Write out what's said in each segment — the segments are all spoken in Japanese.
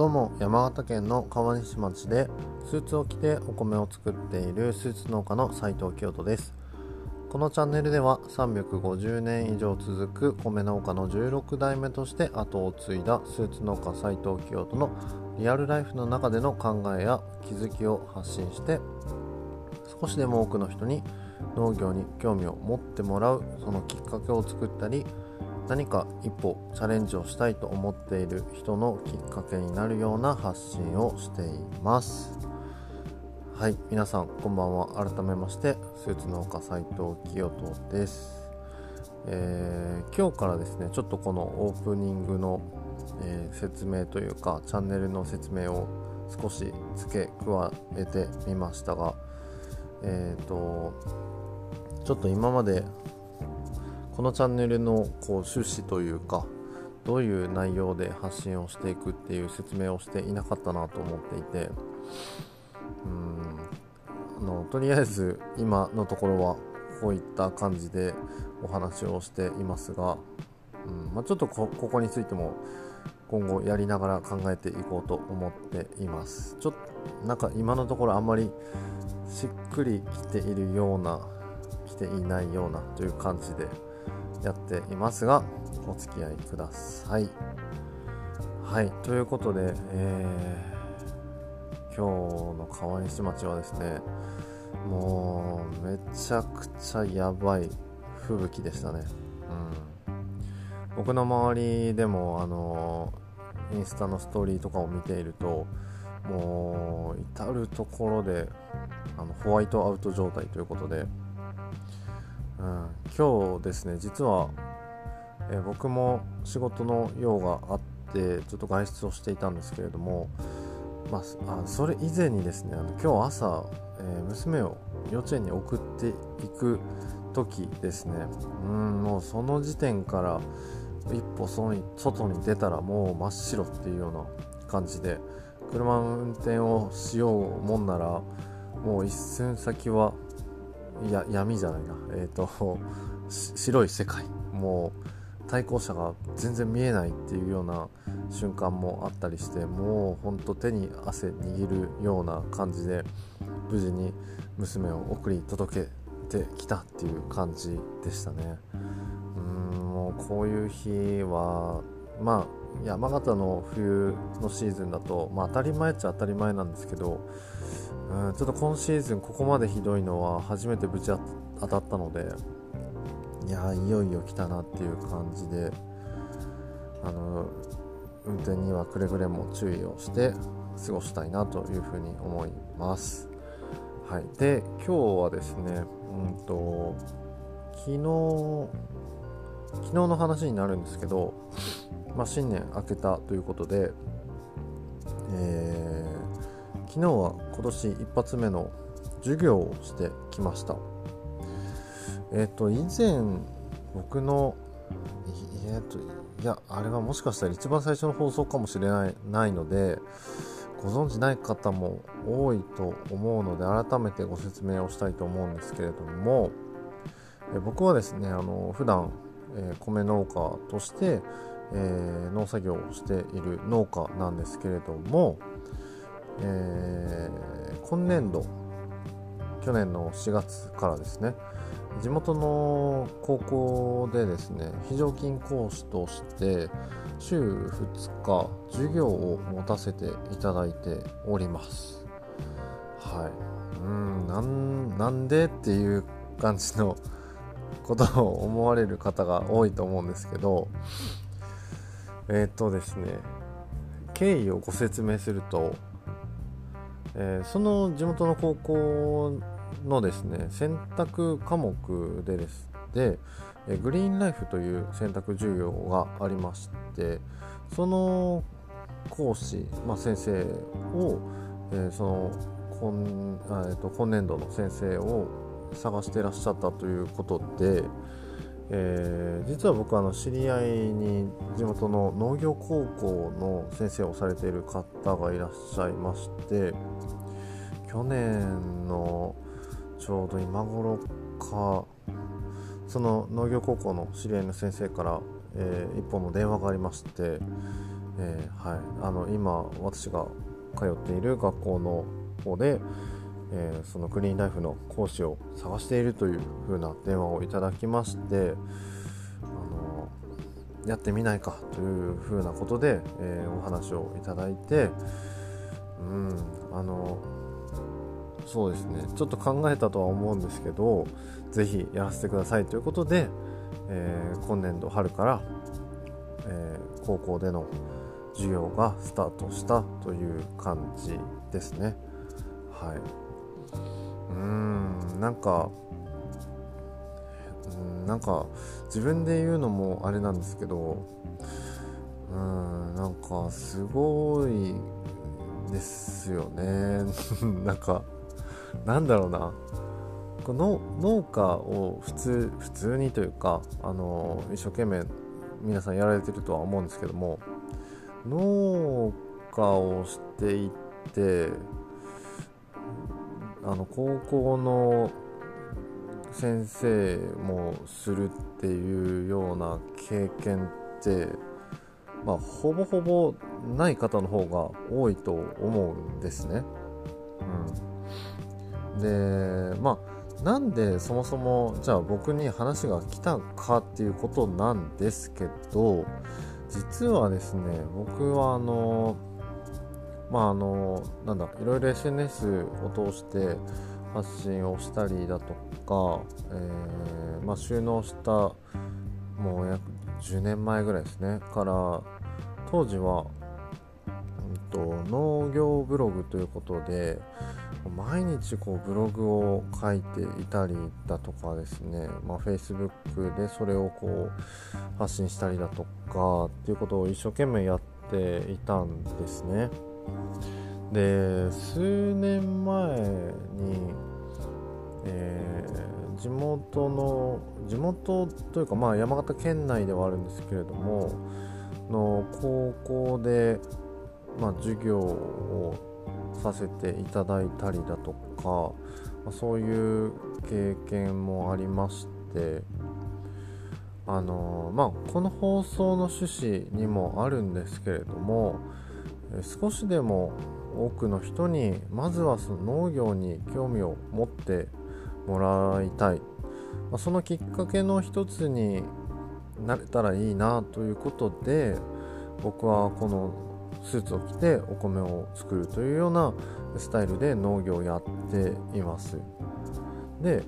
どうも山形県の川西町でスーツを着てお米を作っているスーツ農家の斉藤清人です。このチャンネルでは350年以上続く米農家の16代目として後を継いだスーツ農家斉藤清人のリアルライフの中での考えや気づきを発信して少しでも多くの人に農業に興味を持ってもらうそのきっかけを作ったり何か一歩チャレンジをしたいと思っている人のきっかけになるような発信をしています。はい皆さんこんばんは。改めましてスーツ農家斉藤清人です、えー、今日からですねちょっとこのオープニングの、えー、説明というかチャンネルの説明を少し付け加えてみましたがえっ、ー、とちょっと今までこのチャンネルのこう趣旨というかどういう内容で発信をしていくっていう説明をしていなかったなと思っていてうんあのとりあえず今のところはこういった感じでお話をしていますが、うんまあ、ちょっとここについても今後やりながら考えていこうと思っています。ちょっとなんか今のところあんまりしっくりきているような来ていないようなという感じでやっていますがお付き合いください。はいということで、えー、今日の川西町はですねもうめちゃくちゃやばい吹雪でしたね。うん、僕の周りでもあのインスタのストーリーとかを見ているともう至る所であのホワイトアウト状態ということでうん、今日ですね実は、えー、僕も仕事の用があってちょっと外出をしていたんですけれども、まあ、あそれ以前にですねあの今日朝、えー、娘を幼稚園に送っていく時ですね。うんもうその時点から一歩その外に出たらもう真っ白っていうような感じで車の運転をしようもんならもう一寸先はや闇じゃないな。えっ、ー、と白い世界。もう対向車が全然見えないっていうような瞬間もあったりしてもうほんと手に汗握るような感じで無事に娘を送り届けてきたっていう感じでしたね。うんもうこういう日はまあ山形の冬のシーズンだと、まあ、当たり前っちゃ当たり前なんですけどうんちょっと今シーズンここまでひどいのは初めてぶち当たったのでいやいよいよ来たなっていう感じであの運転にはくれぐれも注意をして過ごしたいなというふうに思います。はい、で今日はですね、うんと昨日昨日の話になるんですけど、まあ、新年明けたということで、えー昨日は今年一発目の授業をしてきました。えっ、ー、と以前僕のえっ、といやあれはもしかしたら一番最初の放送かもしれないないのでご存知ない方も多いと思うので改めてご説明をしたいと思うんですけれどもえ僕はですねあの普段、えー、米農家として、えー、農作業をしている農家なんですけれどもえー、今年度去年の4月からですね地元の高校でですね非常勤講師として週2日授業を持たせていただいております。はい。うんなんでっていう感じのことを思われる方が多いと思うんですけどえっ、とですね経緯をご説明するとえー、その地元の高校のですね選択科目でですで、えグリーンライフという選択授業がありましてその講師、まあ、先生を、えー、その今,、えー、と今年度の先生を探してらっしゃったということで、えー、実は僕あの知り合いに地元の農業高校の先生をされている方がいらっしゃいまして去年のちょうど今頃かその農業高校の知り合いの先生から、えー、一本の電話がありまして、えー、はい、あの今私が通っている学校の方で、えー、そのクリーンライフの講師を探しているという風な電話をいただきましてあのやってみないかという風なことで、えー、お話をいただいてうんあのそうですね。ちょっと考えたとは思うんですけど是非やらせてくださいということで、えー、今年度春から、えー、高校での授業がスタートしたという感じですね。はい。うんなんかうんなんか自分で言うのもあれなんですけどうんなんかすごいですよね。なんかなんだろうな。この農家を普通普通にというかあの一生懸命皆さんやられてるとは思うんですけども農家をしていってあの高校の先生もするっていうような経験ってまあほぼほぼない方の方が多いと思うんですね。うん、でまあなんでそもそもじゃあ僕に話が来たかっていうことなんですけど実はですね僕はあのまああのなんだいろいろ SNS を通して発信をしたりだとか、えー、まあ、収納したもう約10年前ぐらいですねから当時は、うんと、農業ブログということで毎日こうブログを書いていたりだとかですね、まあ、Facebook でそれをこう発信したりだとかっていうことを一生懸命やっていたんですね。で数年前に、えー、地元の地元というかまあ山形県内ではあるんですけれどもの高校で、まあ、授業をさせていただいたりだとか、まあ、そういう経験もありましてあのまあこの放送の趣旨にもあるんですけれども少しでも多くの人にまずはその農業に興味を持ってもらいたい、ま、そのきっかけの一つになれたらいいなということで僕はこのスーツを着てお米を作るというようなスタイルで農業をやっています。で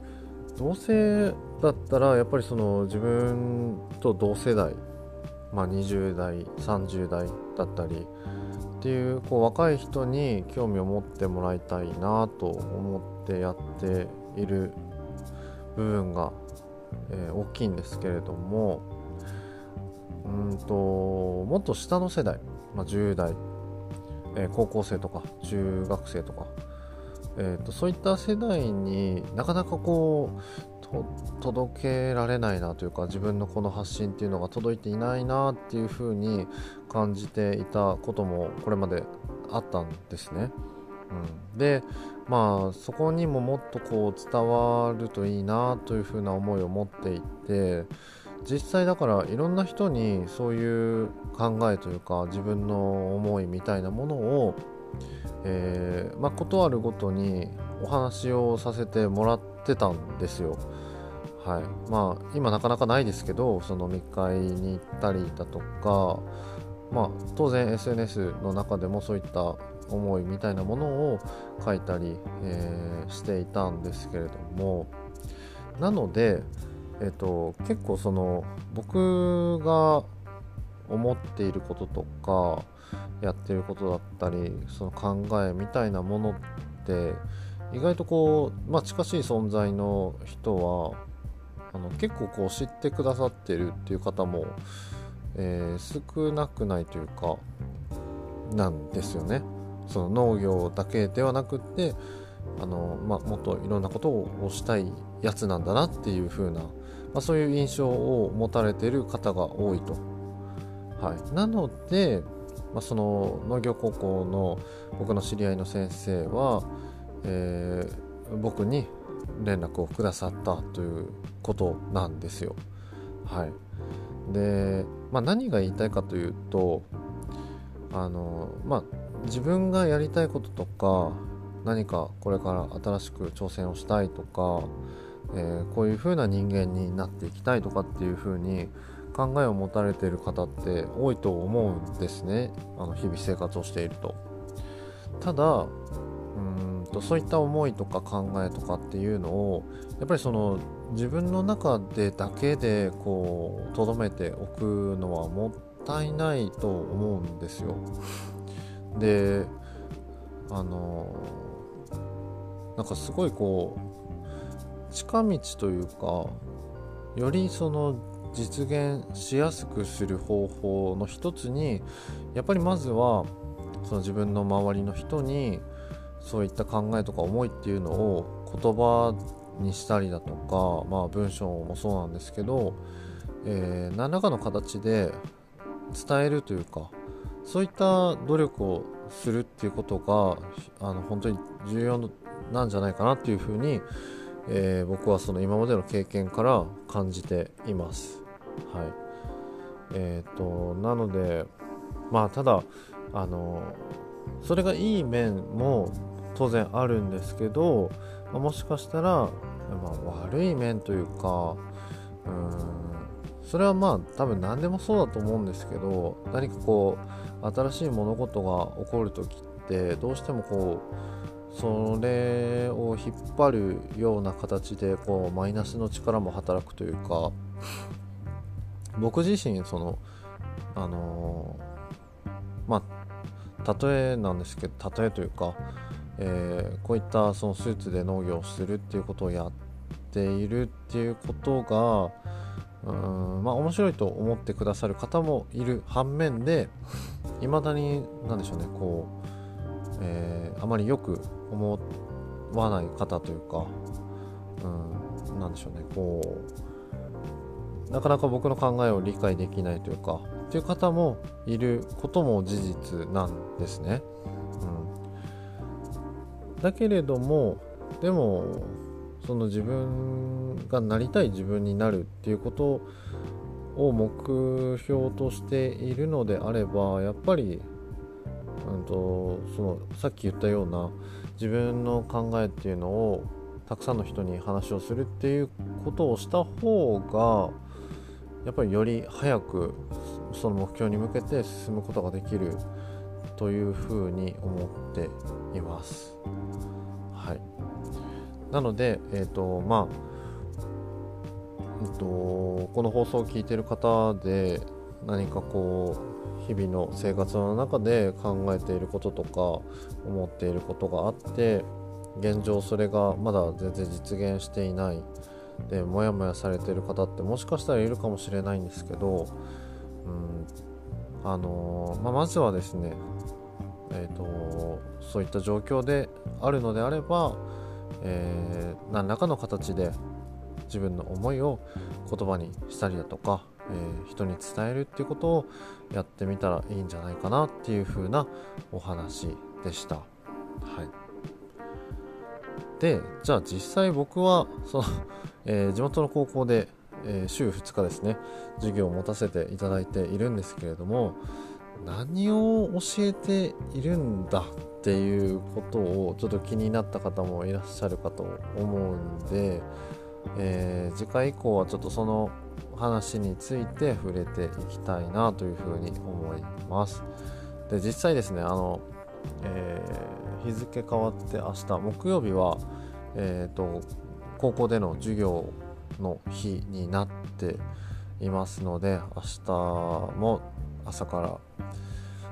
同性だったらやっぱりその自分と同世代、まあ、20代30代だったりっていうこう若い人に興味を持ってもらいたいなと思ってやっている部分が、えー、大きいんですけれどもうんともっと下の世代、まあ、10代、えー、高校生とか中学生とか、えーと、そういった世代になかなかこう届けられないなというか自分のこの発信っていうのが届いていないなっていうふうに感じていたこともこれまであったんですね。うん、でまあそこにももっとこう伝わるといいなというふうな思いを持っていて実際だからいろんな人にそういう考えというか自分の思いみたいなものを、えー、まあ、断るごとにお話をさせてもらってたんですよ。はいまあ、今なかなかないですけどその密会に行ったりだとか、まあ、当然 SNS の中でもそういった思いみたいなものを書いたり、えー、していたんですけれどもなのでえっと、結構その僕が思っていることとかやってることだったりその考えみたいなものって意外とこう、まあ、近しい存在の人はあの結構こう知ってくださってるっていう方も、えー、少なくないというかなんですよね。その農業だけではなくってあの、まあ、もっといろんなことをしたいやつなんだなっていう風なまあ、そういう印象を持たれている方が多いと。はい、なので、まあ、その農業高校の僕の知り合いの先生は、えー、僕に連絡をくださったということなんですよ。はい、で、まあ、何が言いたいかというとあのまあ自分がやりたいこととか何かこれから新しく挑戦をしたいとか、えー、こういう風な人間になっていきたいとかっていう風に考えを持たれている方って多いと思うんですねあの日々生活をしていると。ただうんとそういった思いとか考えとかっていうのをやっぱりその自分の中でだけでこう留めておくのはもったいないと思うんですよ。であのなんかすごいこう近道というかよりその実現しやすくする方法の一つにやっぱりまずはその自分の周りの人にそういった考えとか思いっていうのを言葉にしたりだとか、まあ、文章もそうなんですけど、えー、何らかの形で伝えるというかそういった努力をするっていうことがあの本当に重要なんじゃないかなっていうふうに、えー、僕はその今までの経験から感じています。はい。えーと、なのでまあただあのそれがいい面も当然あるんですけど、もしかしたら、まあ、悪い面というかうんそれはまあ多分何でもそうだと思うんですけど何かこう新しい物事が起こる時ってどうしてもこうそれを引っ張るような形でこうマイナスの力も働くというか僕自身そのあのー、まあ例えなんですけど例えというか、えー、こういったそのスーツで農業をするっていうことをやっているっていうことがうんまあ面白いと思ってくださる方もいる反面でいまだに何でしょうねこう、えー、あまりよく思わない方というか、うん、なんでしょうねこうなかなか僕の考えを理解できないというかっていう方もいることも事実なんですね。うん、だけれどもでもその自分がなりたい自分になるっていうことを目標としているのであればやっぱり、うんと、そのさっき言ったような自分の考えっていうのをたくさんの人に話をするっていうことをした方がやっぱりより早くその目標に向けて進むことができるというふうに思っています。はいなので、えっ、ー、と、まあ、えっ、ー、と、この放送を聞いてる方で何かこう、日々の生活の中で考えていることとか思っていることがあって現状それがまだ全然実現していないでモヤモヤされてる方ってもしかしたらいるかもしれないんですけど、うんあのまあ、まずはですね、えーとそういった状況であるのであればえー、何らかの形で自分の思いを言葉にしたりだとか、えー、人に伝えるっていうことをやってみたらいいんじゃないかなっていう風なお話でした。はい、でじゃあ実際僕はその、えー、地元の高校で、え週2日ですね授業を持たせていただいているんですけれども何を教えているんだっていうことをちょっと気になった方もいらっしゃるかと思うんで、えー、次回以降はちょっとその話について触れていきたいなというふうに思います。で実際ですねあの、えー、日付変わって明日木曜日は、えーと、高校での授業の日になっていますので明日も朝から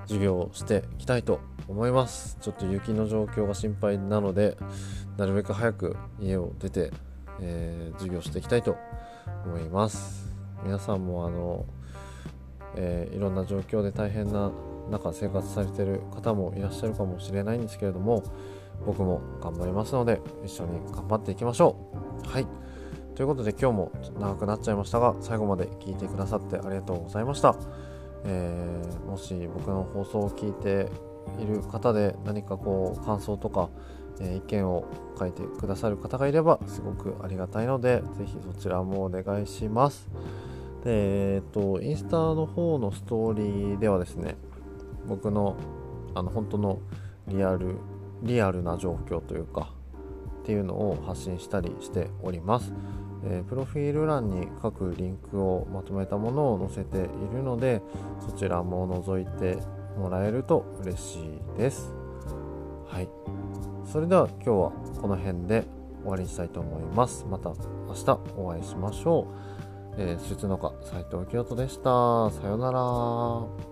授業をしていきたいと思います。ちょっと雪の状況が心配なのでなるべく早く家を出て、えー、授業していきたいと思います。皆さんもあの、えー、いろんな状況で大変な中生活されている方もいらっしゃるかもしれないんですけれども僕も頑張りますので一緒に頑張っていきましょう。はい。ということで今日も長くなっちゃいましたが最後まで聞いてくださってありがとうございました、えー、もし僕の放送を聞いている方で何かこう感想とか、えー、意見を書いてくださる方がいればすごくありがたいのでぜひそちらもお願いします。でえっ、とインスタの方のストーリーではですね僕のあの本当のリアルリアルな状況というかっていうのを発信したりしております、えー、プロフィール欄に各リンクをまとめたものを載せているのでそちらも覗いてもらえると嬉しいです。はい。それでは今日はこの辺で終わりにしたいと思います。また明日お会いしましょう、えー、出農家斉藤清人でした。さようなら。